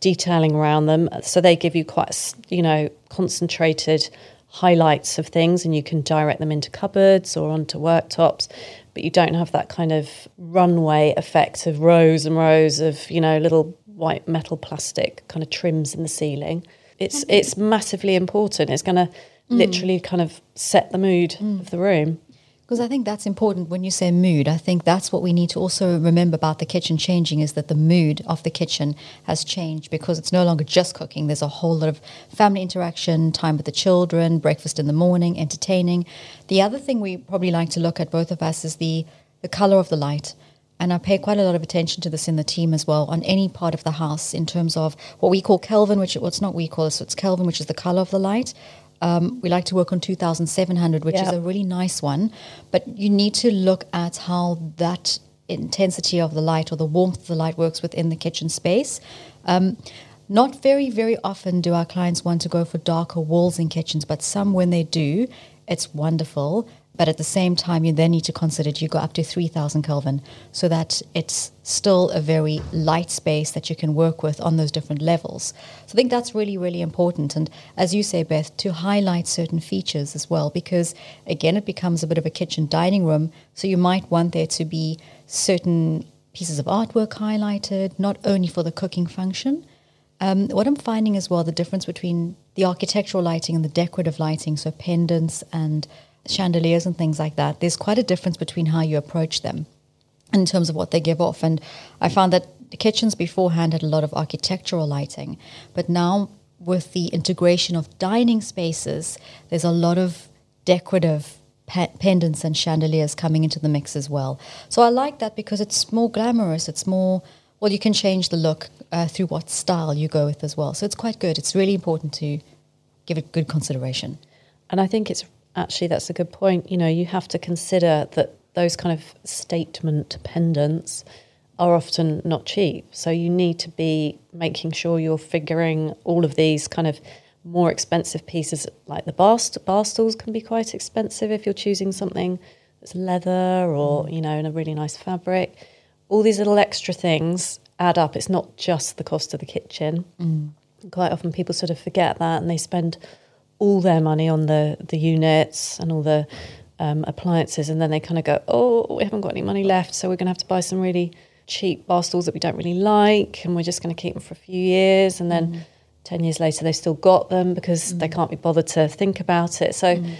detailing around them, so they give you quite, you know, concentrated highlights of things, and you can direct them into cupboards or onto worktops. But you don't have that kind of runway effect of rows and rows of, you know, little white metal plastic kind of trims in the ceiling. It's mm. it's massively important. It's going to mm. literally kind of set the mood mm. of the room. Because I think that's important when you say mood. I think that's what we need to also remember about the kitchen changing is that the mood of the kitchen has changed because it's no longer just cooking. There's a whole lot of family interaction, time with the children, breakfast in the morning, entertaining. The other thing we probably like to look at, both of us, is the, the color of the light. And I pay quite a lot of attention to this in the team as well on any part of the house in terms of what we call Kelvin, which well, it's not we call it, it's Kelvin, which is the color of the light. Um, we like to work on 2700, which is a really nice one. But you need to look at how that intensity of the light or the warmth of the light works within the kitchen space. Um, not very, very often do our clients want to go for darker walls in kitchens, but some when they do, it's wonderful. But at the same time, you then need to consider you go up to 3000 Kelvin so that it's still a very light space that you can work with on those different levels. So I think that's really, really important. And as you say, Beth, to highlight certain features as well, because again, it becomes a bit of a kitchen dining room. So you might want there to be certain pieces of artwork highlighted, not only for the cooking function, um, what I'm finding as well, the difference between the architectural lighting and the decorative lighting, so pendants and chandeliers and things like that, there's quite a difference between how you approach them in terms of what they give off. And I found that kitchens beforehand had a lot of architectural lighting, but now with the integration of dining spaces, there's a lot of decorative pendants and chandeliers coming into the mix as well. So I like that because it's more glamorous. It's more well, you can change the look uh, through what style you go with as well. So it's quite good. It's really important to give it good consideration. And I think it's actually that's a good point. You know, you have to consider that those kind of statement pendants are often not cheap. So you need to be making sure you're figuring all of these kind of more expensive pieces, like the bar, st- bar stools can be quite expensive if you're choosing something that's leather or, mm. you know, in a really nice fabric. All these little extra things add up. It's not just the cost of the kitchen. Mm. Quite often people sort of forget that and they spend all their money on the, the units and all the um, appliances, and then they kind of go, "Oh, we haven't got any money left, so we're going to have to buy some really cheap bar stools that we don't really like and we're just going to keep them for a few years and then mm. 10 years later they've still got them because mm. they can't be bothered to think about it. So mm.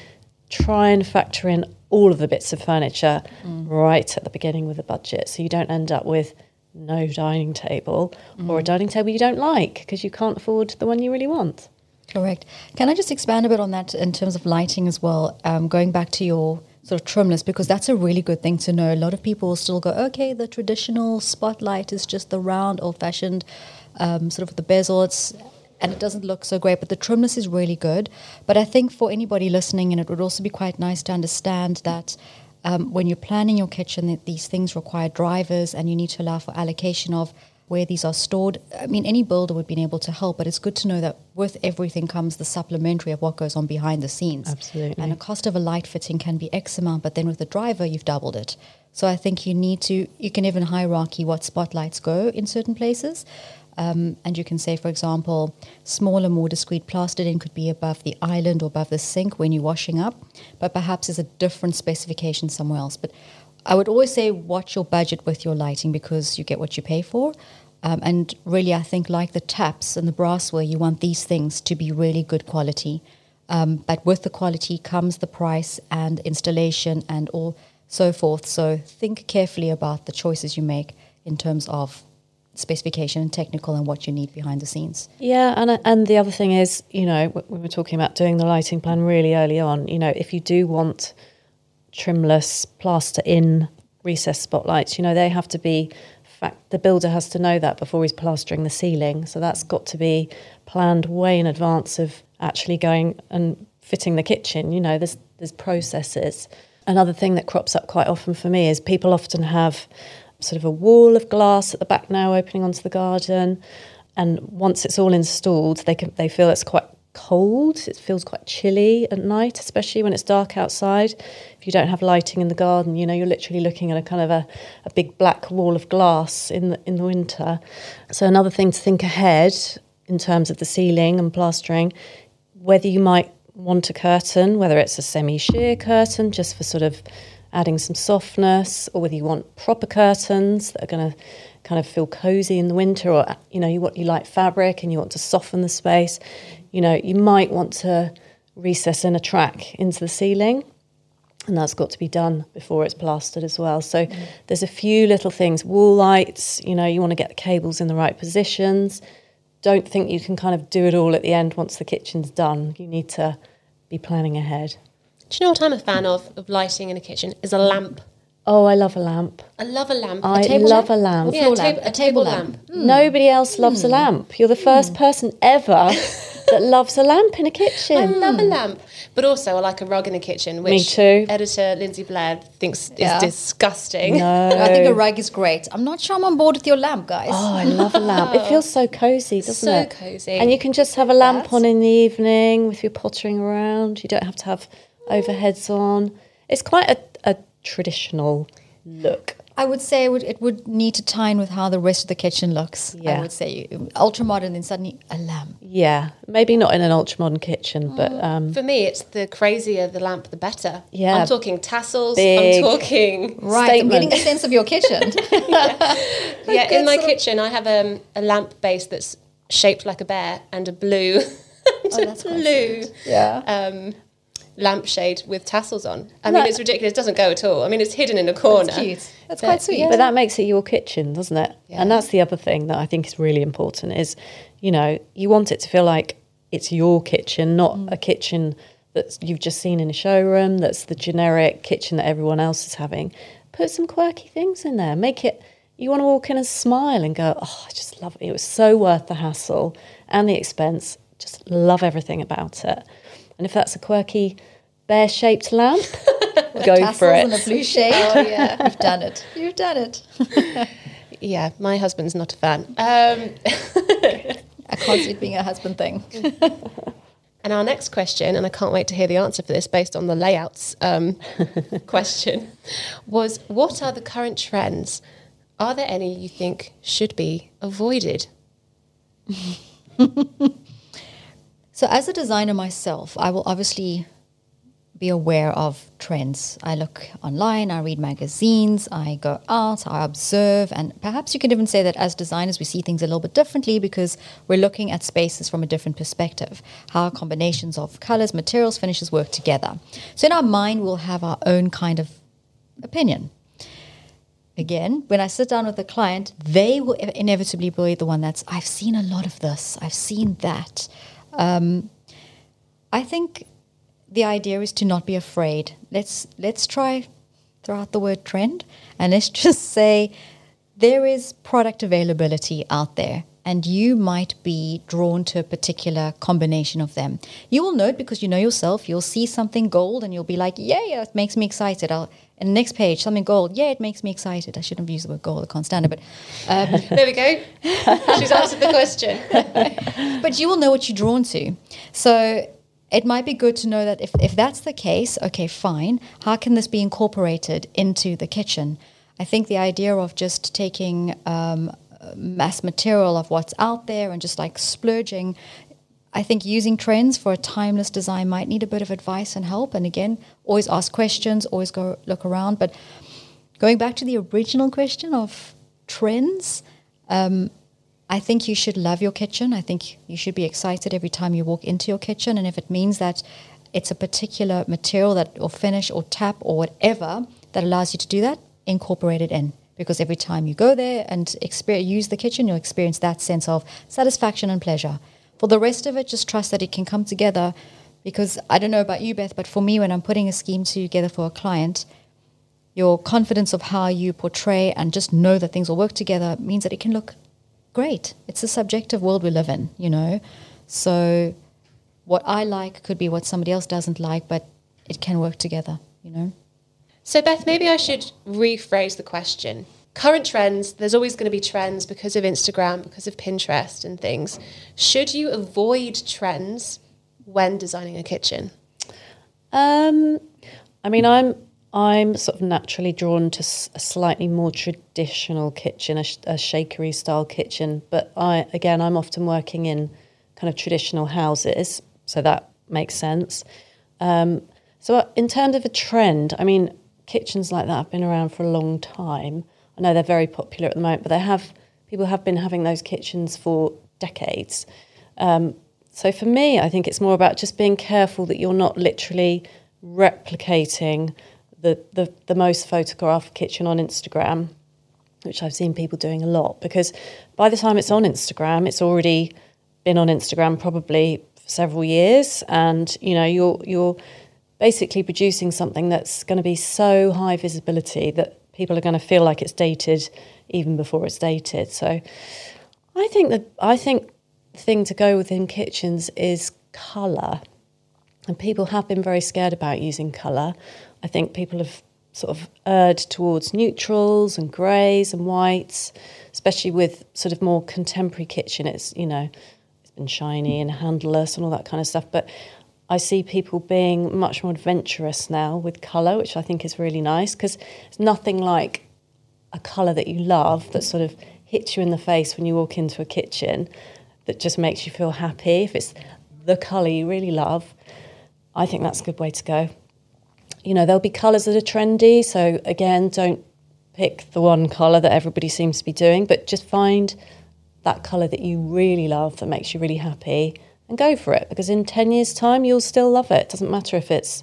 try and factor in all of the bits of furniture right at the beginning with the budget so you don't end up with no dining table or a dining table you don't like because you can't afford the one you really want. Correct. Can I just expand a bit on that in terms of lighting as well? Um, going back to your sort of trimless, because that's a really good thing to know. A lot of people still go, okay, the traditional spotlight is just the round, old fashioned, um, sort of the bezel. It's and it doesn't look so great, but the trimless is really good. But I think for anybody listening, and it would also be quite nice to understand that um, when you're planning your kitchen, that these things require drivers, and you need to allow for allocation of where these are stored. I mean, any builder would be able to help, but it's good to know that with everything comes the supplementary of what goes on behind the scenes. Absolutely. And the cost of a light fitting can be X amount, but then with the driver, you've doubled it. So I think you need to, you can even hierarchy what spotlights go in certain places. Um, and you can say, for example, smaller, more discreet plastered in could be above the island or above the sink when you're washing up, but perhaps there's a different specification somewhere else. But I would always say watch your budget with your lighting because you get what you pay for. Um, and really, I think like the taps and the brassware, you want these things to be really good quality. Um, but with the quality comes the price and installation and all so forth. So think carefully about the choices you make in terms of specification and technical and what you need behind the scenes. Yeah, and and the other thing is, you know, we were talking about doing the lighting plan really early on. You know, if you do want trimless plaster in recessed spotlights, you know, they have to be. Fact, the builder has to know that before he's plastering the ceiling. So that's got to be planned way in advance of actually going and fitting the kitchen. You know, there's there's processes. Another thing that crops up quite often for me is people often have sort of a wall of glass at the back now opening onto the garden. And once it's all installed, they can they feel it's quite cold. It feels quite chilly at night, especially when it's dark outside. If you don't have lighting in the garden, you know you're literally looking at a kind of a, a big black wall of glass in the in the winter. So another thing to think ahead in terms of the ceiling and plastering, whether you might want a curtain, whether it's a semi-sheer curtain just for sort of adding some softness, or whether you want proper curtains that are going to kind of feel cozy in the winter, or you know you want you like fabric and you want to soften the space. You know you might want to recess in a track into the ceiling. And that's got to be done before it's plastered as well. So mm. there's a few little things. Wall lights, you know, you want to get the cables in the right positions. Don't think you can kind of do it all at the end once the kitchen's done. You need to be planning ahead. Do you know what I'm a fan of of lighting in a kitchen? Is a lamp. Oh, I love a lamp. I love a lamp. I a love lamp? a lamp. Yeah, a, tab- a, table lamp. lamp. Mm. Nobody else loves mm. a lamp. You're the first mm. person ever that loves a lamp in a kitchen. I love a lamp. But also, I like a rug in a kitchen, which Me too. editor Lindsay Blair thinks yeah. is disgusting. No. I think a rug is great. I'm not sure I'm on board with your lamp, guys. Oh, I love a lamp. It feels so cozy, doesn't so it? So cozy. And you can just have a lamp That's... on in the evening with your pottering around. You don't have to have overheads on. It's quite a, a traditional look. I would say it would, it would need to tie in with how the rest of the kitchen looks. Yeah. I would say ultra modern, then suddenly a lamp. Yeah, maybe not in an ultra modern kitchen, but um, for me, it's the crazier the lamp, the better. Yeah, I'm talking tassels. Big I'm talking right. Statement. I'm getting a sense of your kitchen. yeah, yeah in my kitchen, I have um, a lamp base that's shaped like a bear and a blue. oh, that's blue. Yeah. Um, lampshade with tassels on. I mean, it's ridiculous. It doesn't go at all. I mean, it's hidden in a corner. That's cute. That's but, quite sweet. Yeah. But that makes it your kitchen, doesn't it? Yeah. And that's the other thing that I think is really important is, you know, you want it to feel like it's your kitchen, not mm. a kitchen that you've just seen in a showroom, that's the generic kitchen that everyone else is having. Put some quirky things in there. Make it, you want to walk in and smile and go, oh, I just love it. It was so worth the hassle and the expense. Just love everything about it. And if that's a quirky bear shaped lamp, go for it. And a blue shade. Oh, yeah. You've done it. You've done it. yeah, my husband's not a fan. Um, I can't see it being a husband thing. and our next question, and I can't wait to hear the answer for this based on the layouts um, question, was what are the current trends? Are there any you think should be avoided? So, as a designer myself, I will obviously be aware of trends. I look online, I read magazines, I go out, I observe, and perhaps you could even say that as designers, we see things a little bit differently because we're looking at spaces from a different perspective. How combinations of colors, materials, finishes work together. So in our mind, we'll have our own kind of opinion. Again, when I sit down with a client, they will inevitably be the one that's, I've seen a lot of this, I've seen that. Um, I think the idea is to not be afraid. Let's let's try throw out the word trend and let's just say there is product availability out there and you might be drawn to a particular combination of them. You will know it because you know yourself. You'll see something gold and you'll be like, yeah, yeah, it makes me excited. I'll, and the next page, something gold. Yeah, it makes me excited. I shouldn't have used the word gold. I can't stand it. But um, there we go. She's answered the question. but you will know what you're drawn to. So it might be good to know that if, if that's the case, okay, fine. How can this be incorporated into the kitchen? I think the idea of just taking um, mass material of what's out there and just like splurging, I think using trends for a timeless design might need a bit of advice and help. And again, always ask questions, always go look around. But going back to the original question of trends, um, I think you should love your kitchen. I think you should be excited every time you walk into your kitchen. And if it means that it's a particular material that or finish or tap or whatever that allows you to do that, incorporate it in. Because every time you go there and use the kitchen, you'll experience that sense of satisfaction and pleasure. For the rest of it, just trust that it can come together. Because I don't know about you, Beth, but for me, when I'm putting a scheme together for a client, your confidence of how you portray and just know that things will work together means that it can look great. It's a subjective world we live in, you know. So what I like could be what somebody else doesn't like, but it can work together, you know. So Beth, maybe I should rephrase the question. Current trends, there's always going to be trends because of Instagram, because of Pinterest and things. Should you avoid trends when designing a kitchen? Um, I mean, I'm I'm sort of naturally drawn to a slightly more traditional kitchen, a, a shakery style kitchen. But I, again, I'm often working in kind of traditional houses, so that makes sense. Um, so, uh, in terms of a trend, I mean, kitchens like that have been around for a long time. I know they're very popular at the moment, but they have people have been having those kitchens for decades. Um, so for me, I think it's more about just being careful that you're not literally replicating the, the, the most photographed kitchen on Instagram, which I've seen people doing a lot, because by the time it's on Instagram, it's already been on Instagram probably for several years, and you know you're you're basically producing something that's going to be so high visibility that people are going to feel like it's dated even before it's dated. So I think that I think the thing to go within kitchens is colour. And people have been very scared about using colour. I think people have sort of erred towards neutrals and greys and whites, especially with sort of more contemporary kitchen. It's, you know, it's been shiny and handleless and all that kind of stuff. But I see people being much more adventurous now with colour, which I think is really nice because it's nothing like a colour that you love that sort of hits you in the face when you walk into a kitchen that just makes you feel happy. If it's the colour you really love, I think that's a good way to go you know, there'll be colours that are trendy. So again, don't pick the one colour that everybody seems to be doing, but just find that colour that you really love that makes you really happy and go for it. Because in 10 years' time, you'll still love it. Doesn't matter if it's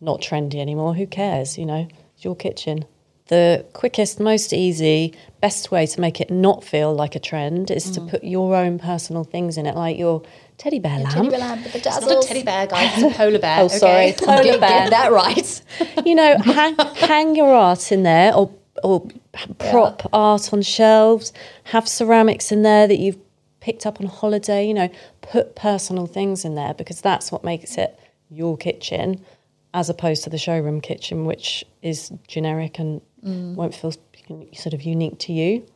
not trendy anymore. Who cares? You know, it's your kitchen. The quickest, most easy, best way to make it not feel like a trend is mm. to put your own personal things in it, like your teddy bear lamp. Teddy bear lamp with the dazzles. It's not a teddy bear, guys. It's a polar bear. oh, sorry, okay. polar bear. Get that right. you know, hang, hang your art in there, or or prop yeah. art on shelves. Have ceramics in there that you've picked up on holiday. You know, put personal things in there because that's what makes it your kitchen, as opposed to the showroom kitchen, which is generic and mm. won't feel sort of unique to you.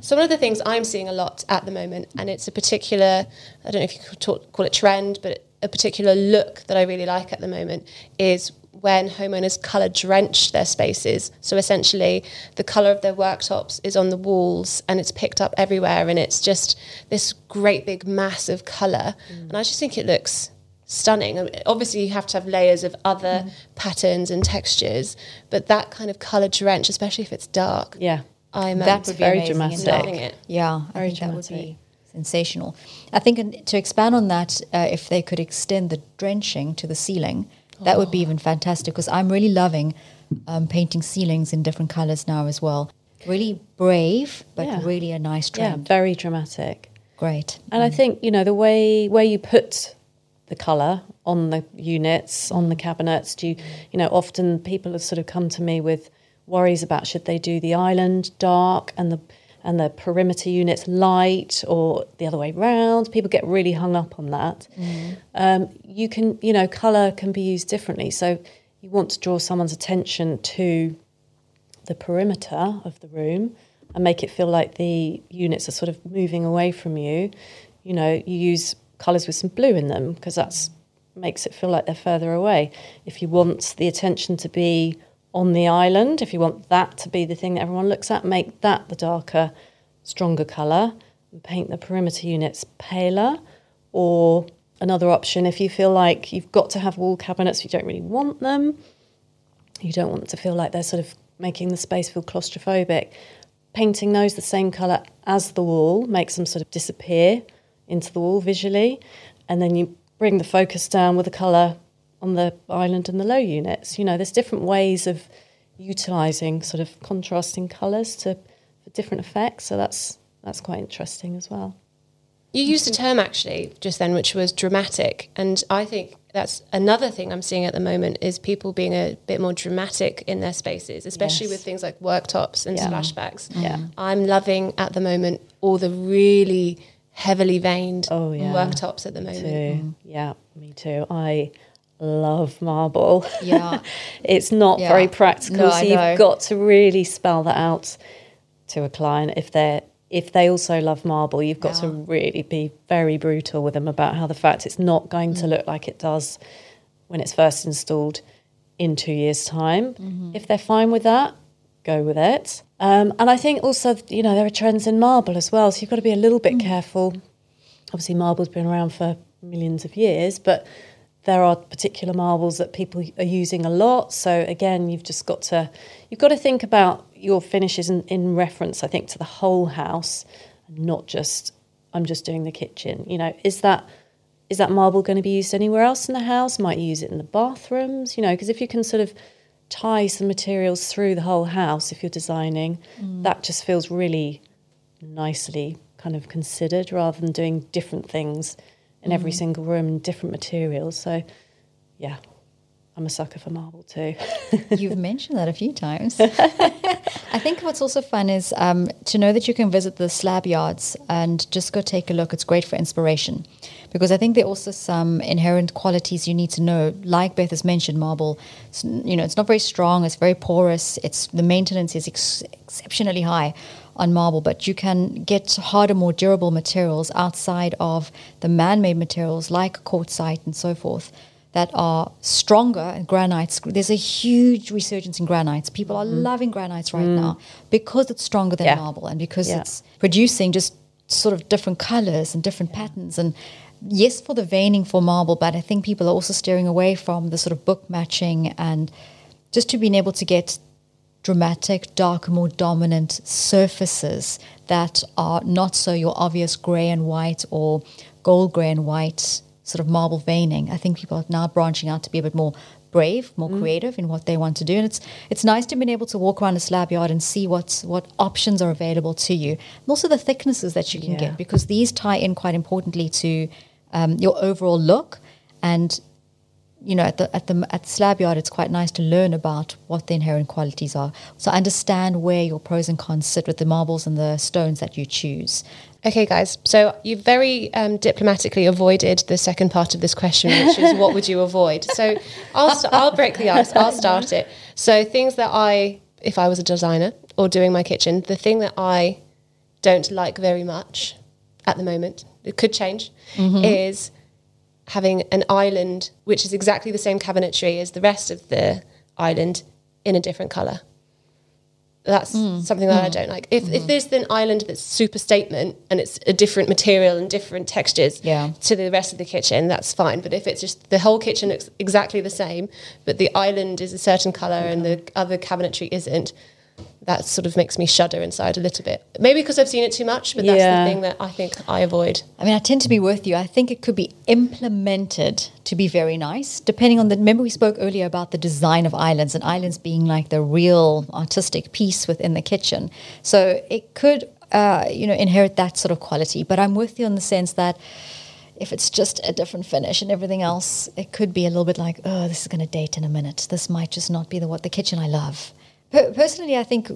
So one of the things I'm seeing a lot at the moment, and it's a particular, I don't know if you could talk, call it trend, but a particular look that I really like at the moment is when homeowners colour drench their spaces. So essentially, the colour of their worktops is on the walls and it's picked up everywhere, and it's just this great big mass of colour. Mm. And I just think it looks stunning. I mean, Obviously, you have to have layers of other patterns and textures, but that kind of color drench, especially if it's dark, Yeah. I'm that um, would be very dramatic. it. Yeah, I Very think that would be sensational. I think in- to expand on that, uh, if they could extend the drenching to the ceiling, that would be even fantastic. Because I'm really loving um, painting ceilings in different colors now as well. Really brave, but Yeah. really a nice Yeah, very dramatic. Great. And I think you know the way where you put the color on the units on the cabinets. Do you you know often people have sort of come to me with worries about should they do the island dark and the and the perimeter units light or the other way round. People get really hung up on that. Um, you can you know color can be used differently. So you want to draw someone's attention to the perimeter of the room and make it feel like the units are sort of moving away from you. You know, you use colours with some blue in them because that's makes it feel like they're further away. If you want the attention to be on the island, if you want that to be the thing that everyone looks at, make that the darker, stronger colour and paint the perimeter units paler. Or another option, if you feel like you've got to have wall cabinets, you don't really want them, you don't want to feel like they're sort of making the space feel claustrophobic. Painting those the same colour as the wall makes them sort of disappear into the wall visually. And then you bring the focus down with the colour on the island and the low units. You know, there's different ways of utilising sort of contrasting colours to for different effects. So that's that's quite interesting as well. You used a term actually just then, which was dramatic, and I think that's another thing I'm seeing at the moment is people being a bit more dramatic in their spaces, especially Yes. with things like worktops and Yeah. splashbacks. Yeah. I'm loving at the moment all the really heavily veined Oh, yeah. worktops at the moment. Too. Yeah, me too. I love marble. Yeah. it's not Yeah. very practical, No, so you've got to really spell that out to a client if they're if they also love marble, you've got to really be very brutal with them about how the fact it's not going Mm. to look like it does when it's first installed in two years' time. Mm-hmm. If they're fine with that, go with it. Um, and I think also, you know, there are trends in marble as well, so you've got to be a little bit careful. Obviously, marble's been around for millions of years, but there are particular marbles that people are using a lot. So again, you've just got to you've got to think about your finishes in, in reference, I think, to the whole house, and not just I'm just doing the kitchen. You know, is that is that marble going to be used anywhere else in the house? Might you use it in the bathrooms? You know, because if you can sort of tie some materials through the whole house, if you're designing, that just feels really nicely kind of considered rather than doing different things in every single room and different materials. So, yeah, I'm a sucker for marble too. You've mentioned that a few times. I think what's also fun is um, to know that you can visit the slab yards and just go take a look. It's great for inspiration because I think there are also some inherent qualities you need to know. Like Beth has mentioned, marble, it's, you know, it's not very strong. It's very porous. It's the maintenance is ex- exceptionally high on marble, but you can get harder, more durable materials outside of the man-made materials like quartzite and so forth that are stronger and granites. There's a huge resurgence in granites. People are mm. loving granites right mm. now because it's stronger than Yeah. marble and because Yeah. it's producing just sort of different colors and different patterns. And yes, for the veining for marble, but I think people are also steering away from the sort of book matching and just to being able to get dramatic, dark, more dominant surfaces that are not so your obvious grey and white or gold grey and white sort of marble veining. I think people are now branching out to be a bit more brave, more mm. creative in what they want to do. And it's it's nice to be able to walk around a slab yard and see what's what options are available to you. And also the thicknesses that you can Yeah. get because these tie in quite importantly to um, your overall look and you know, at the at the at slab yard, it's quite nice to learn about what the inherent qualities are. So understand where your pros and cons sit with the marbles and the stones that you choose. Okay, guys. So you very um, diplomatically avoided the second part of this question, which is what would you avoid? So I'll st- I'll break the ice. I'll start it. So things that I, if I was a designer or doing my kitchen, the thing that I don't like very much at the moment, it could change, mm-hmm. is having an island which is exactly the same cabinetry as the rest of the island in a different color. That's hmm. something that I hmm. don't like. If, if mm-hmm. there's an island that's super statement and it's a different material and different textures Yeah. to the rest of the kitchen, that's fine. But if it's just the whole kitchen looks exactly the same, but the island is a certain colour and the other cabinetry isn't, that sort of makes me shudder inside a little bit. Maybe because I've seen it too much, but that's the thing that I think I avoid. I mean, I tend to be with you. I think it could be implemented to be very nice, depending on the. Remember, we spoke earlier about the design of islands and islands being like the real artistic piece within the kitchen. So it could, uh, you know, inherit that sort of quality. But I'm with you in the sense that if it's just a different finish and everything else, it could be a little bit like, oh, this is going to date in a minute. This might just not be the what the kitchen I love. Per- personally, I think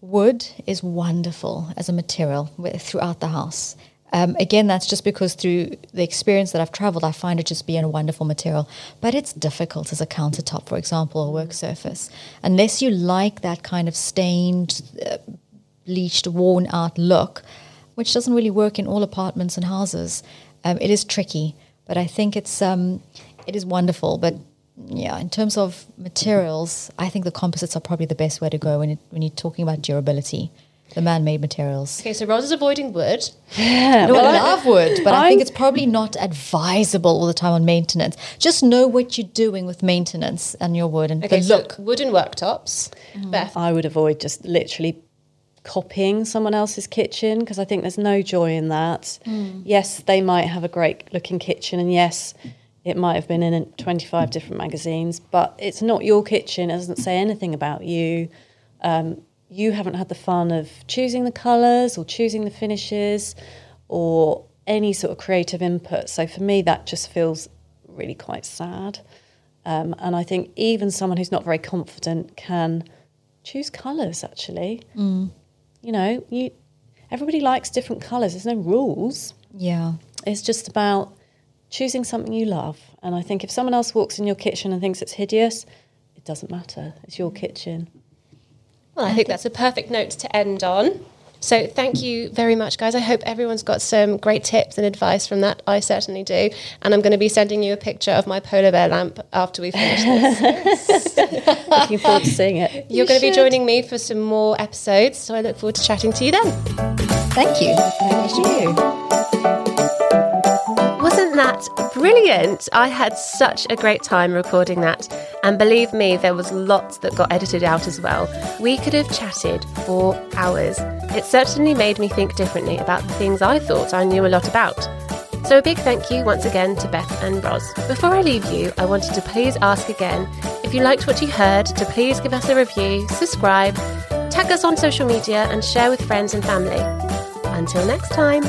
wood is wonderful as a material throughout the house. Um, again, that's just because through the experience that I've traveled, I find it just being a wonderful material. But it's difficult as a countertop, for example, or work surface, unless you like that kind of stained, uh, bleached, worn out look, which doesn't really work in all apartments and houses. Um, it is tricky, but I think it's um, it is wonderful. But yeah, in terms of materials, I think the composites are probably the best way to go when it, when you're talking about durability, the man-made materials. Okay, so Rose is avoiding wood. No, I love wood, but I think I'm- it's probably not advisable all the time on maintenance. Just know what you're doing with maintenance and your wood and Okay, the so look. wooden worktops. Mm-hmm. Beth, I would avoid just literally copying someone else's kitchen because I think there's no joy in that. Mm. Yes, they might have a great looking kitchen, and yes, it might have been in 25 different magazines, but it's not your kitchen. It doesn't say anything about you. Um, you haven't had the fun of choosing the colours or choosing the finishes or any sort of creative input. So for me, that just feels really quite sad. Um, and I think even someone who's not very confident can choose colours. Actually, you know, you everybody likes different colours. There's no rules. Yeah. It's just about choosing something you love. And I think if someone else walks in your kitchen and thinks it's hideous, it doesn't matter. It's your kitchen. Well, I think that's a perfect note to end on. So, thank you very much, guys. I hope everyone's got some great tips and advice from that. I certainly do. And I'm going to be sending you a picture of my polar bear lamp after we finish this. Looking forward to seeing it. You're going to be joining me for some more episodes. So, I look forward to chatting to you then. Thank you. Thank you. That brilliant? I had such a great time recording that. And believe me, there was lots that got edited out as well. We could have chatted for hours. It certainly made me think differently about the things I thought I knew a lot about. So, a big thank you once again to Beth and Ros. Before I leave you, I wanted to please ask again if you liked what you heard, to please give us a review, subscribe, tag us on social media, and share with friends and family. Until next time.